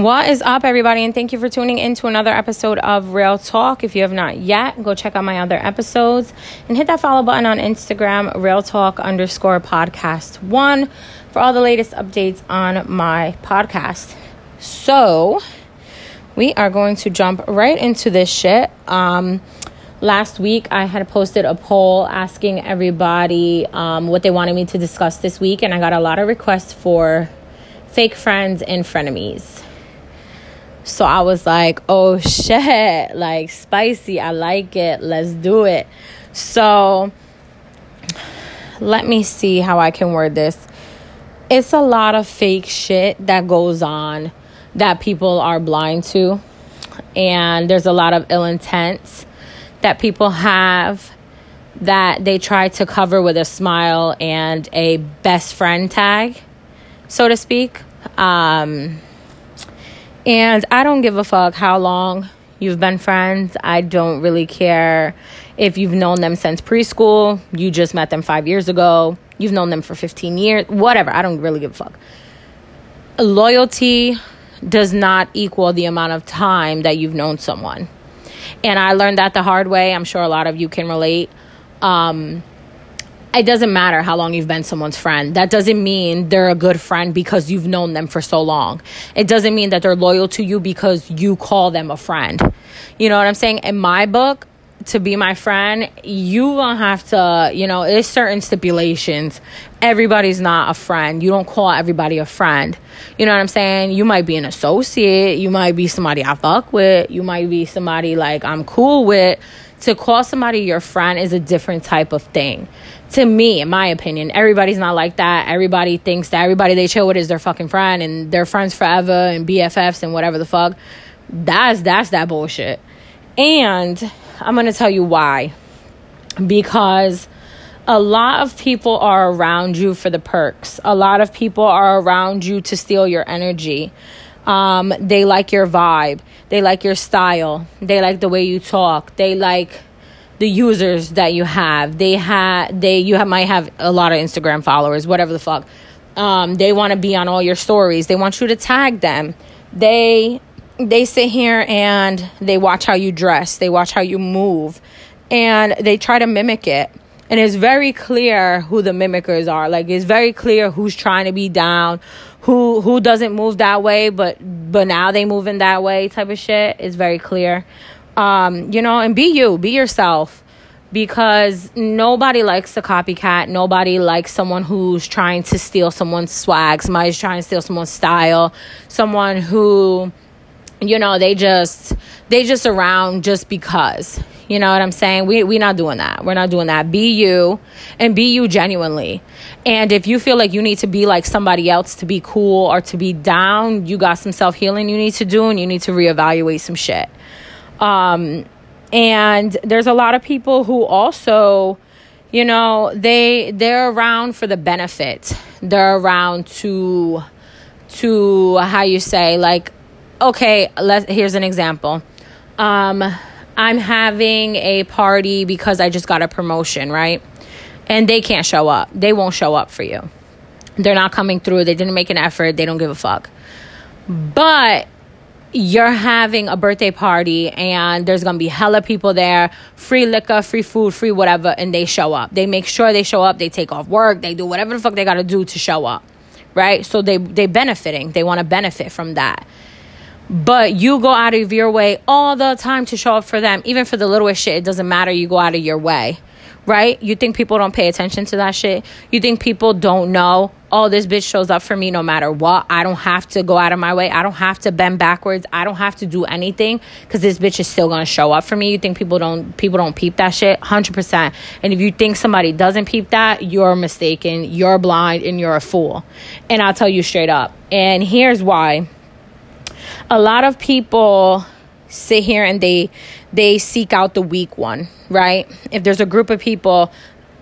What is up, everybody? And thank you for tuning in to another episode of Real Talk. If you have not yet, go check out my other episodes and hit that follow button on Instagram, Real Talk underscore podcast one, for all the latest updates on my podcast. So, we are going to jump right into this shit. Um, last week, I had posted a poll asking everybody um, what they wanted me to discuss this week, and I got a lot of requests for fake friends and frenemies. So I was like, oh shit, like spicy. I like it. Let's do it. So let me see how I can word this. It's a lot of fake shit that goes on that people are blind to. And there's a lot of ill intent that people have that they try to cover with a smile and a best friend tag, so to speak. Um, and I don't give a fuck how long you've been friends. I don't really care if you've known them since preschool, you just met them five years ago, you've known them for 15 years, whatever. I don't really give a fuck. Loyalty does not equal the amount of time that you've known someone. And I learned that the hard way. I'm sure a lot of you can relate. Um, it doesn't matter how long you've been someone's friend. That doesn't mean they're a good friend because you've known them for so long. It doesn't mean that they're loyal to you because you call them a friend. You know what I'm saying? In my book, to be my friend, you gonna have to, you know, there's certain stipulations. Everybody's not a friend. You don't call everybody a friend. You know what I'm saying? You might be an associate. You might be somebody I fuck with. You might be somebody like I'm cool with. To call somebody your friend is a different type of thing to me, in my opinion, everybody's not like that. Everybody thinks that everybody they chill with is their fucking friend and they're friends forever and BFFs and whatever the fuck. That's that's that bullshit. And I'm gonna tell you why. Because a lot of people are around you for the perks. A lot of people are around you to steal your energy. Um, they like your vibe. They like your style. They like the way you talk. They like the users that you have. They have they you have, might have a lot of Instagram followers, whatever the fuck. Um, they want to be on all your stories. They want you to tag them. They they sit here and they watch how you dress. They watch how you move, and they try to mimic it. And it's very clear who the mimickers are. Like it's very clear who's trying to be down, who who doesn't move that way, but but now they move in that way type of shit. It's very clear. Um, you know, and be you, be yourself because nobody likes a copycat. Nobody likes someone who's trying to steal someone's swag. Somebody's trying to steal someone's style. Someone who, you know, they just they just around just because. You know what I'm saying? We we're not doing that. We're not doing that. Be you and be you genuinely. And if you feel like you need to be like somebody else to be cool or to be down, you got some self healing you need to do and you need to reevaluate some shit. Um, and there's a lot of people who also, you know, they they're around for the benefit. They're around to to how you say like okay, let here's an example. Um, I'm having a party because I just got a promotion, right? And they can't show up. They won't show up for you. They're not coming through. They didn't make an effort. They don't give a fuck. But you're having a birthday party and there's gonna be hella people there, free liquor, free food, free whatever, and they show up. They make sure they show up, they take off work, they do whatever the fuck they gotta do to show up. Right? So they they benefiting. They wanna benefit from that. But you go out of your way all the time to show up for them, even for the littlest shit, it doesn't matter, you go out of your way right? You think people don't pay attention to that shit? You think people don't know, oh, this bitch shows up for me no matter what. I don't have to go out of my way. I don't have to bend backwards. I don't have to do anything because this bitch is still gonna show up for me. You think people don't people don't peep that shit? Hundred percent. And if you think somebody doesn't peep that, you're mistaken. You're blind and you're a fool. And I'll tell you straight up. And here's why. A lot of people sit here and they they seek out the weak one, right? If there's a group of people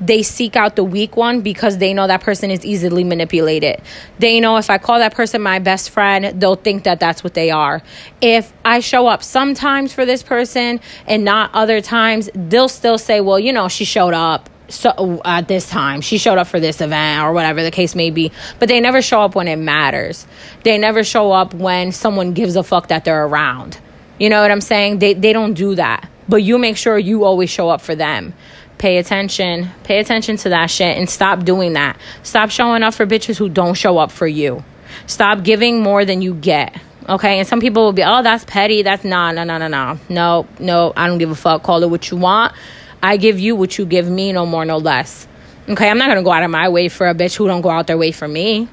they seek out the weak one because they know that person is easily manipulated. They know if I call that person my best friend, they'll think that that's what they are. If I show up sometimes for this person and not other times, they'll still say, well, you know, she showed up so at this time. She showed up for this event or whatever the case may be. But they never show up when it matters. They never show up when someone gives a fuck that they're around. You know what i'm saying? They they don't do that. But you make sure you always show up for them. Pay attention. Pay attention to that shit and stop doing that. Stop showing up for bitches who don't show up for you. Stop giving more than you get. Okay? And some people will be oh that's petty. That's nah no no no no no no i don't give a fuck. Call it what you want I give you what you give me, no more, no less. Okay, I'm not gonna go out of my way for a bitch who don't go out their way for me.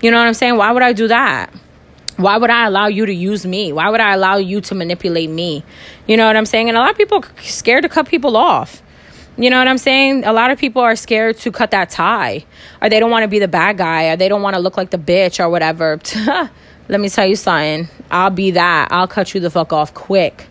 You know what I'm saying? Why would I do that? Why would I allow you to use me? Why would I allow you to manipulate me? You know what I'm saying? And a lot of people are scared to cut people off. You know what I'm saying? A lot of people are scared to cut that tie, or they don't want to be the bad guy, or they don't want to look like the bitch, or whatever. Let me tell you something. I'll be that. I'll cut you the fuck off quick.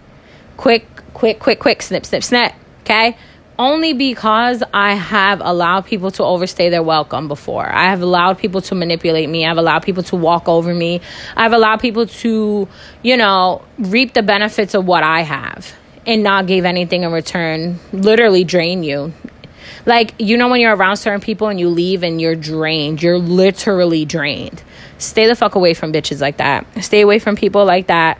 Quick, quick, quick, quick. Snip, snip, snip okay? Only because I have allowed people to overstay their welcome before. I have allowed people to manipulate me. I've allowed people to walk over me. I've allowed people to, you know, reap the benefits of what I have and not give anything in return, literally drain you. Like, you know, when you're around certain people and you leave and you're drained, you're literally drained. Stay the fuck away from bitches like that. Stay away from people like that.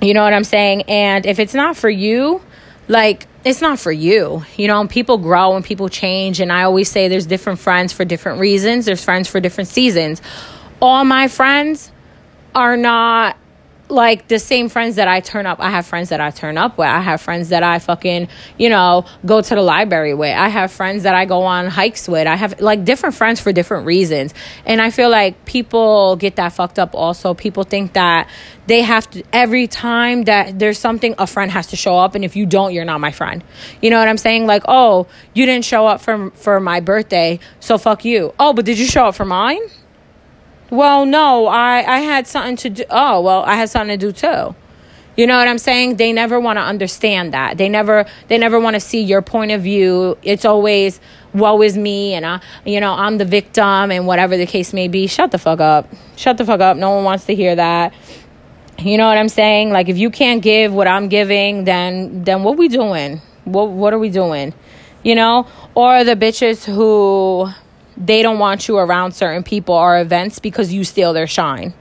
You know what I'm saying? And if it's not for you, like it's not for you. You know, people grow and people change. And I always say there's different friends for different reasons, there's friends for different seasons. All my friends are not like the same friends that I turn up. I have friends that I turn up with. I have friends that I fucking, you know, go to the library with. I have friends that I go on hikes with. I have like different friends for different reasons. And I feel like people get that fucked up also. People think that they have to every time that there's something a friend has to show up and if you don't you're not my friend. You know what I'm saying? Like, "Oh, you didn't show up for for my birthday, so fuck you." "Oh, but did you show up for mine?" Well, no, I, I had something to do. Oh, well, I had something to do too. You know what I'm saying? They never want to understand that. They never they never want to see your point of view. It's always woe is me and I you know, I'm the victim and whatever the case may be. Shut the fuck up. Shut the fuck up. No one wants to hear that. You know what I'm saying? Like if you can't give what I'm giving, then then what we doing? What what are we doing? You know? Or the bitches who they don't want you around certain people or events because you steal their shine.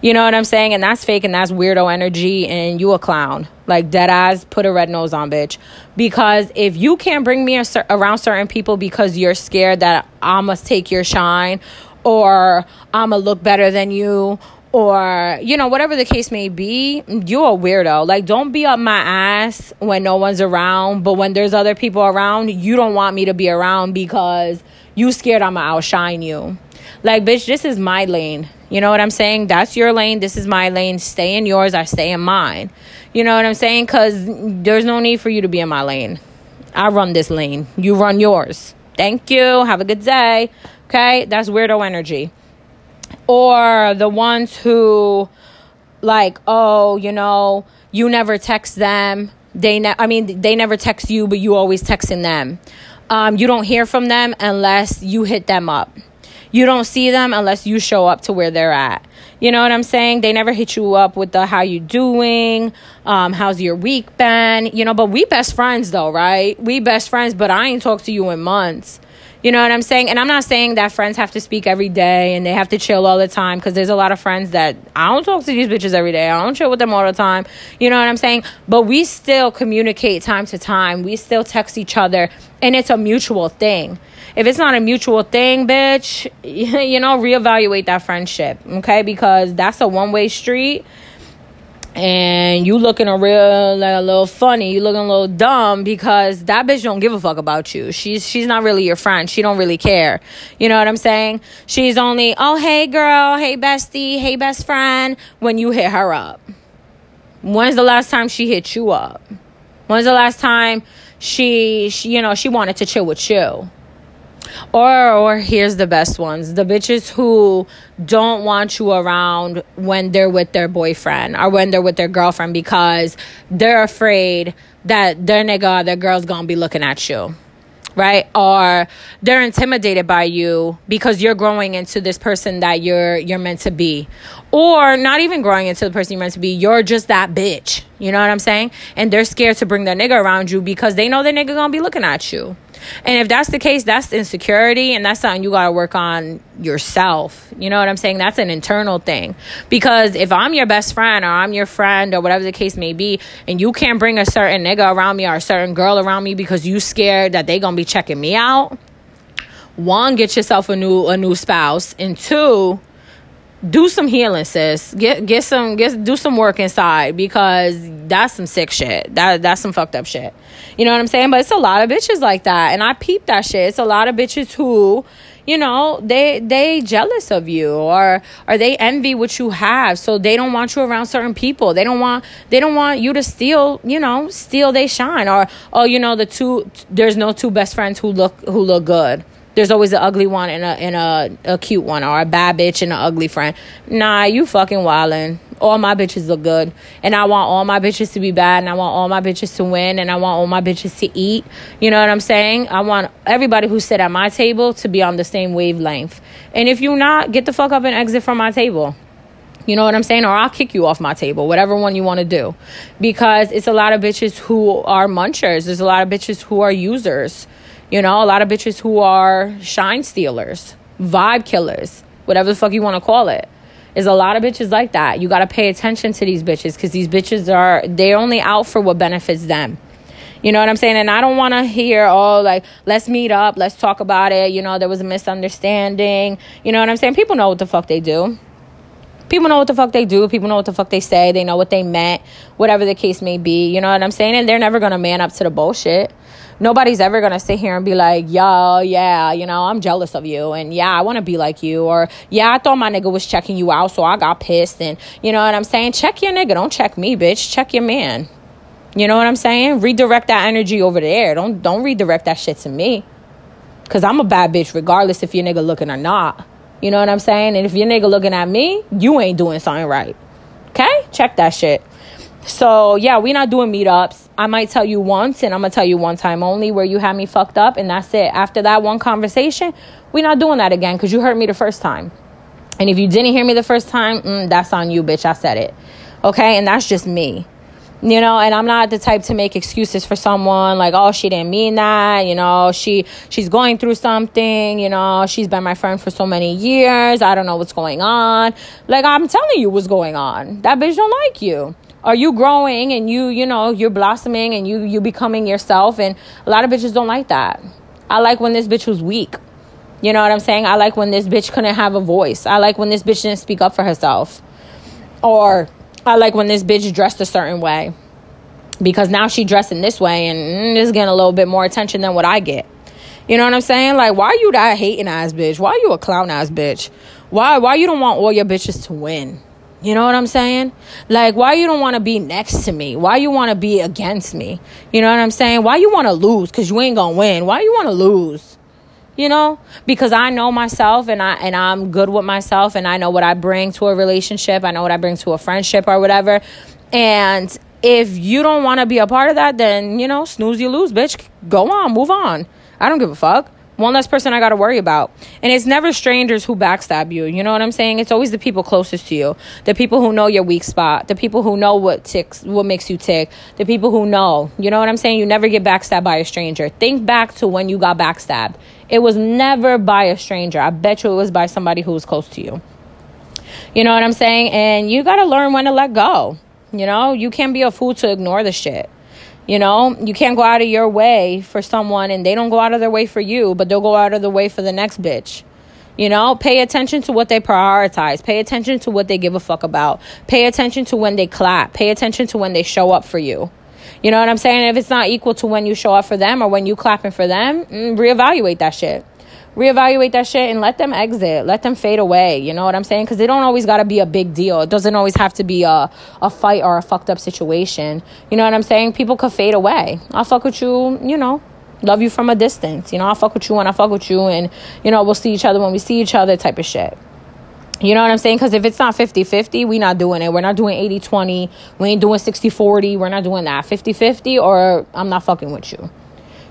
You know what I'm saying? And that's fake and that's weirdo energy and you a clown. Like dead eyes, put a red nose on, bitch. Because if you can't bring me around certain people because you're scared that I must take your shine or I'ma look better than you or you know whatever the case may be you're a weirdo like don't be up my ass when no one's around but when there's other people around you don't want me to be around because you scared I'ma outshine you. Like, bitch, this is my lane. You know what I'm saying? That's your lane. This is my lane. Stay in yours. I stay in mine. You know what I'm saying? Because there's no need for you to be in my lane. I run this lane. You run yours. Thank you. Have a good day. Okay? That's weirdo energy. Or the ones who, like, oh, you know, you never text them. They ne- I mean, they never text you, but you always texting them. Um, you don't hear from them unless you hit them up. You don't see them unless you show up to where they're at. You know what I'm saying? They never hit you up with the how you doing, um, how's your week been, you know, but we best friends though, right? We best friends, but I ain't talked to you in months. You know what I'm saying? And I'm not saying that friends have to speak every day and they have to chill all the time because there's a lot of friends that I don't talk to these bitches every day. I don't chill with them all the time. You know what I'm saying? But we still communicate time to time. We still text each other and it's a mutual thing. If it's not a mutual thing, bitch, you know, reevaluate that friendship, okay? Because that's a one way street and you looking a real like a little funny. You looking a little dumb because that bitch don't give a fuck about you. She's she's not really your friend. She don't really care. You know what i'm saying? She's only oh hey girl. Hey bestie. Hey best friend. When you hit her up. When's the last time she hit you up? When's the last time she, she you know she wanted to chill with you or or here's the best ones. The bitches who don't want you around when they're with their boyfriend or when they're with their girlfriend because they're afraid that their nigga, their girl's gonna be looking at you. Right? Or they're intimidated by you because you're growing into this person that you're you're meant to be. Or not even growing into the person you're meant to be. You're just that bitch. You know what I'm saying? And they're scared to bring their nigga around you because they know their nigga gonna be looking at you. And if that's the case, that's insecurity and that's something you got to work on yourself. You know what I'm saying? That's an internal thing. Because if I'm your best friend or I'm your friend or whatever the case may be, and you can't bring a certain nigga around me or a certain girl around me because you scared that they going to be checking me out, one, get yourself a new a new spouse, and two, do some healing, sis. Get get some get do some work inside because that's some sick shit. That that's some fucked up shit. You know what I'm saying? But it's a lot of bitches like that, and I peep that shit. It's a lot of bitches who, you know, they they jealous of you or or they envy what you have, so they don't want you around certain people. They don't want they don't want you to steal, you know, steal they shine or oh, you know, the two there's no two best friends who look who look good there's always an ugly one and a and a, a cute one or a bad bitch and an ugly friend. Nah, you fucking wildin'. All my bitches look good. And I want all my bitches to be bad and I want all my bitches to win and I want all my bitches to eat. You know what I'm saying? I want everybody who sit at my table to be on the same wavelength. And if you're not, get the fuck up and exit from my table. You know what I'm saying? Or I'll kick you off my table, whatever one you want to do. Because it's a lot of bitches who are munchers. There's a lot of bitches who are users. You know, a lot of bitches who are shine stealers, vibe killers, whatever the fuck you want to call it. Is a lot of bitches like that. You got to pay attention to these bitches because these bitches are, they're only out for what benefits them. You know what I'm saying? And I don't want to hear, oh, like, let's meet up, let's talk about it. You know, there was a misunderstanding. You know what I'm saying? People know what the fuck they do. People know what the fuck they do. People know what the fuck they say. They know what they meant, whatever the case may be. You know what I'm saying? And they're never going to man up to the bullshit nobody's ever gonna sit here and be like, yo, yeah, you know, I'm jealous of you, and yeah, I want to be like you, or yeah, I thought my nigga was checking you out, so I got pissed, and you know what I'm saying? Check your nigga, don't check me, bitch. Check your man. You know what I'm saying? Redirect that energy over there. Don't don't redirect that shit to me. Cause I'm a bad bitch regardless if your nigga looking or not. You know what I'm saying? And if your nigga looking at me, you ain't doing something right. Okay? Check that shit. So yeah, we not doing meetups. I might tell you once, and I'm gonna tell you one time only where you had me fucked up, and that's it. After that one conversation, we're not doing that again because you hurt me the first time. And if you didn't hear me the first time, mm, that's on you, bitch. I said it. Okay, and that's just me. You know, and I'm not the type to make excuses for someone like, oh, she didn't mean that. You know, she she's going through something. You know, she's been my friend for so many years. I don't know what's going on. Like I'm telling you what's going on. That bitch don't like you are you growing and you you know you're blossoming and you you becoming yourself? And a lot of bitches don't like that. I like when this bitch was weak. You know what i'm saying? I like when this bitch couldn't have a voice. I like when this bitch didn't speak up for herself. Or i like when this bitch dressed a certain way. Because now she dressing this way and mm, is getting a little bit more attention than what i get. You know what i'm saying? Like why you that hating ass bitch? Why you a clown ass bitch? Why why you don't want all your bitches to win you know what I'm saying? Like, why you don't want to be next to me? Why you want to be against me? You know what I'm saying? Why you want to lose? Cause you ain't gonna win. Why you want to lose? You know, because I know myself and I and I'm good with myself and I know what I bring to a relationship. I know what I bring to a friendship or whatever. And if you don't want to be a part of that, then you know, snooze you lose, bitch. Go on, move on. I don't give a fuck one less person I got to worry about. And it's never strangers who backstab you. You know what I'm saying? It's always the people closest to you, the people who know your weak spot, the people who know what ticks, what makes you tick, the people who know. You know what I'm saying? You never get backstabbed by a stranger. Think back to when you got backstabbed. It was never by a stranger. I bet you it was by somebody who was close to you. You know what I'm saying? And you got to learn when to let go. You know, you can't be a fool to ignore the shit. You know, you can't go out of your way for someone and they don't go out of their way for you, but they'll go out of their way for the next bitch. You know, pay attention to what they prioritize. Pay attention to what they give a fuck about. Pay attention to when they clap. Pay attention to when they show up for you. You know what I'm saying? If it's not equal to when you show up for them or when you clapping for them, mm, reevaluate that shit reevaluate that shit and let them exit let them fade away you know what i'm saying because they don't always got to be a big deal it doesn't always have to be a, a fight or a fucked up situation you know what i'm saying people could fade away i'll fuck with you you know love you from a distance you know i'll fuck with you when i fuck with you and you know we'll see each other when we see each other type of shit you know what I'm saying? Because if it's not 50 50, we're not doing it. We're not doing 80 20. We ain't doing 60 40. We're not doing that. 50 50, or I'm not fucking with you.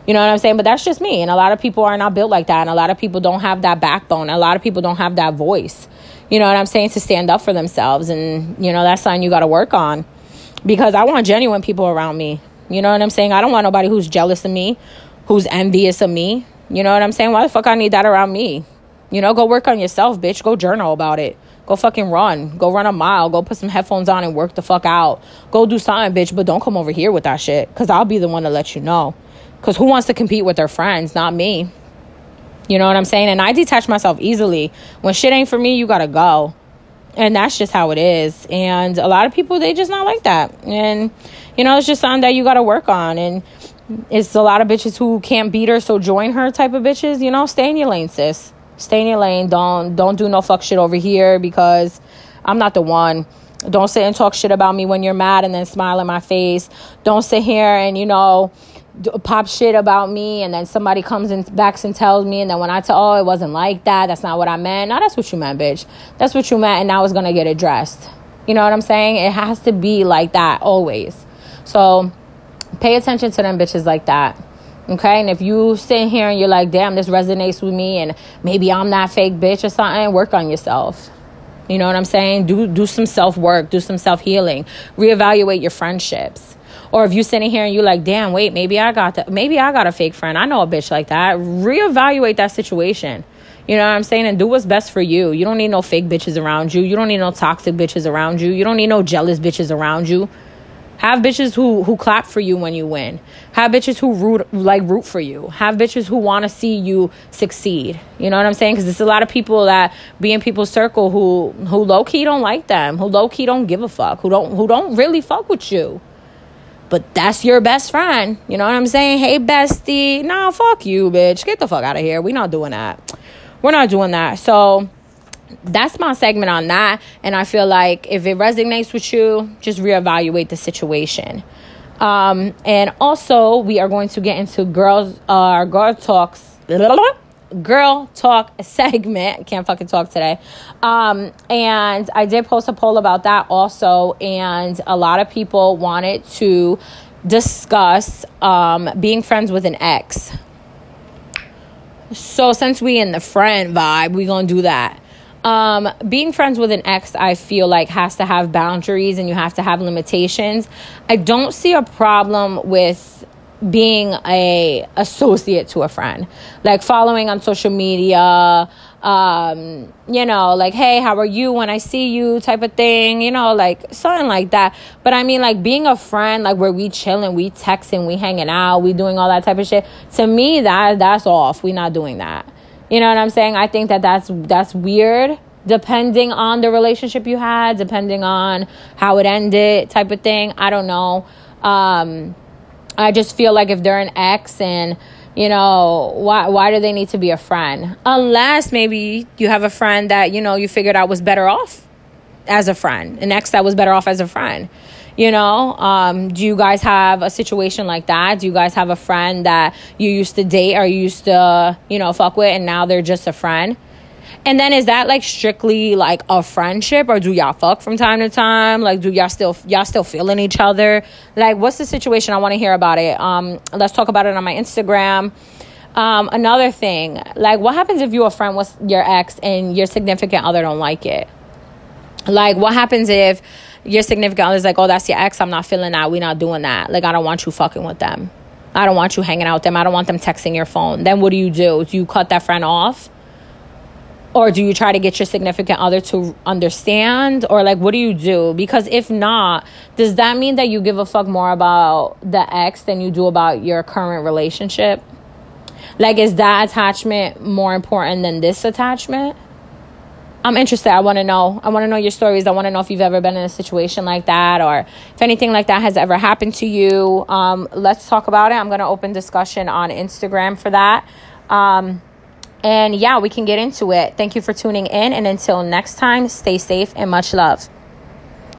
You know what I'm saying? But that's just me. And a lot of people are not built like that. And a lot of people don't have that backbone. A lot of people don't have that voice. You know what I'm saying? To stand up for themselves. And, you know, that's something you got to work on. Because I want genuine people around me. You know what I'm saying? I don't want nobody who's jealous of me, who's envious of me. You know what I'm saying? Why the fuck I need that around me? You know, go work on yourself, bitch. Go journal about it. Go fucking run. Go run a mile. Go put some headphones on and work the fuck out. Go do something, bitch. But don't come over here with that shit. Because I'll be the one to let you know. Because who wants to compete with their friends? Not me. You know what I'm saying? And I detach myself easily. When shit ain't for me, you gotta go. And that's just how it is. And a lot of people, they just not like that. And, you know, it's just something that you gotta work on. And it's a lot of bitches who can't beat her, so join her type of bitches. You know, stay in your lane, sis. Stay in your lane. Don't don't do no fuck shit over here because I'm not the one. Don't sit and talk shit about me when you're mad and then smile in my face. Don't sit here and you know pop shit about me and then somebody comes and backs and tells me and then when I tell oh it wasn't like that. That's not what I meant. Now that's what you meant bitch. That's what you meant and now it's gonna get addressed. You know what I'm saying? It has to be like that always. So pay attention to them bitches like that okay? And if you sit here and you're like damn this resonates with me and maybe I'm that fake bitch or something work on yourself. You know what I'm saying? Do do some self work do some self healing reevaluate your friendships or if you sitting here and you like, damn, wait, maybe I got that. Maybe I got a fake friend. I know a bitch like that. Reevaluate that situation. You know what I'm saying? And do what's best for you. You don't need no fake bitches around you. You don't need no toxic bitches around you. You don't need no jealous bitches around you. Have bitches who who clap for you when you win. Have bitches who root like root for you. Have bitches who want to see you succeed. You know what I'm saying? Because there's a lot of people that be in people's circle who who low key don't like them, who low key don't give a fuck, who don't who don't really fuck with you but that's your best friend. You know what I'm saying? Hey, bestie. Nah, fuck you, bitch. Get the fuck out of here. we not doing that. We're not doing that. So that's my segment on that. And I feel like if it resonates with you, just reevaluate the situation. Um, and also, we are going to get into girls, uh, girl talks girl talk segment. Can't fucking talk today. Um, and I did post a poll about that also, and a lot of people wanted to discuss um, being friends with an ex. So since we in the friend vibe, we gonna do that. Um, being friends with an ex, I feel like has to have boundaries and you have to have limitations. I don't see a problem with being a associate to a friend. Like following on social media um you know like hey how are you? When i see you type of thing you know like something like that. But i mean like being a friend like where we chilling we texting we hanging out we doing all that type of shit to me that that's off. We not doing that. You know what i'm saying? I think that that's that's weird depending on the relationship you had depending on how it ended type of thing. I don't know. Um I just feel like if they're an ex and you know why why do they need to be a friend? Unless maybe you have a friend that you know you figured out was better off as a friend an ex that was better off as a friend you know? Um, do you guys have a situation like that? Do you guys have a friend that you used to date or you used to you know fuck with and now they're just a friend and then is that like strictly like a friendship or do y'all fuck from time to time? Like do y'all still y'all still feeling each other? Like what's the situation? I want to hear about it. Um let's talk about it on my Instagram. Um another thing, like what happens if you're a friend with your ex and your significant other don't like it? Like what happens if your significant other's like, "Oh, that's your ex. I'm not feeling that. we not doing that. Like I don't want you fucking with them." I don't want you hanging out with them. I don't want them texting your phone. Then what do you do? Do you cut that friend off? Or do you try to get your significant other to understand? Or like what do you do? Because if not does that mean that you give a fuck more about the ex than you do about your current relationship? Like is that attachment more important than this attachment? I'm interested. I want to know. I want to know your stories. I want to know if you've ever been in a situation like that or if anything like that has ever happened to you. Um, let's talk about it. I'm going to open discussion on instagram for that. Um, and yeah, we can get into it. Thank you for tuning in. And until next time, stay safe and much love.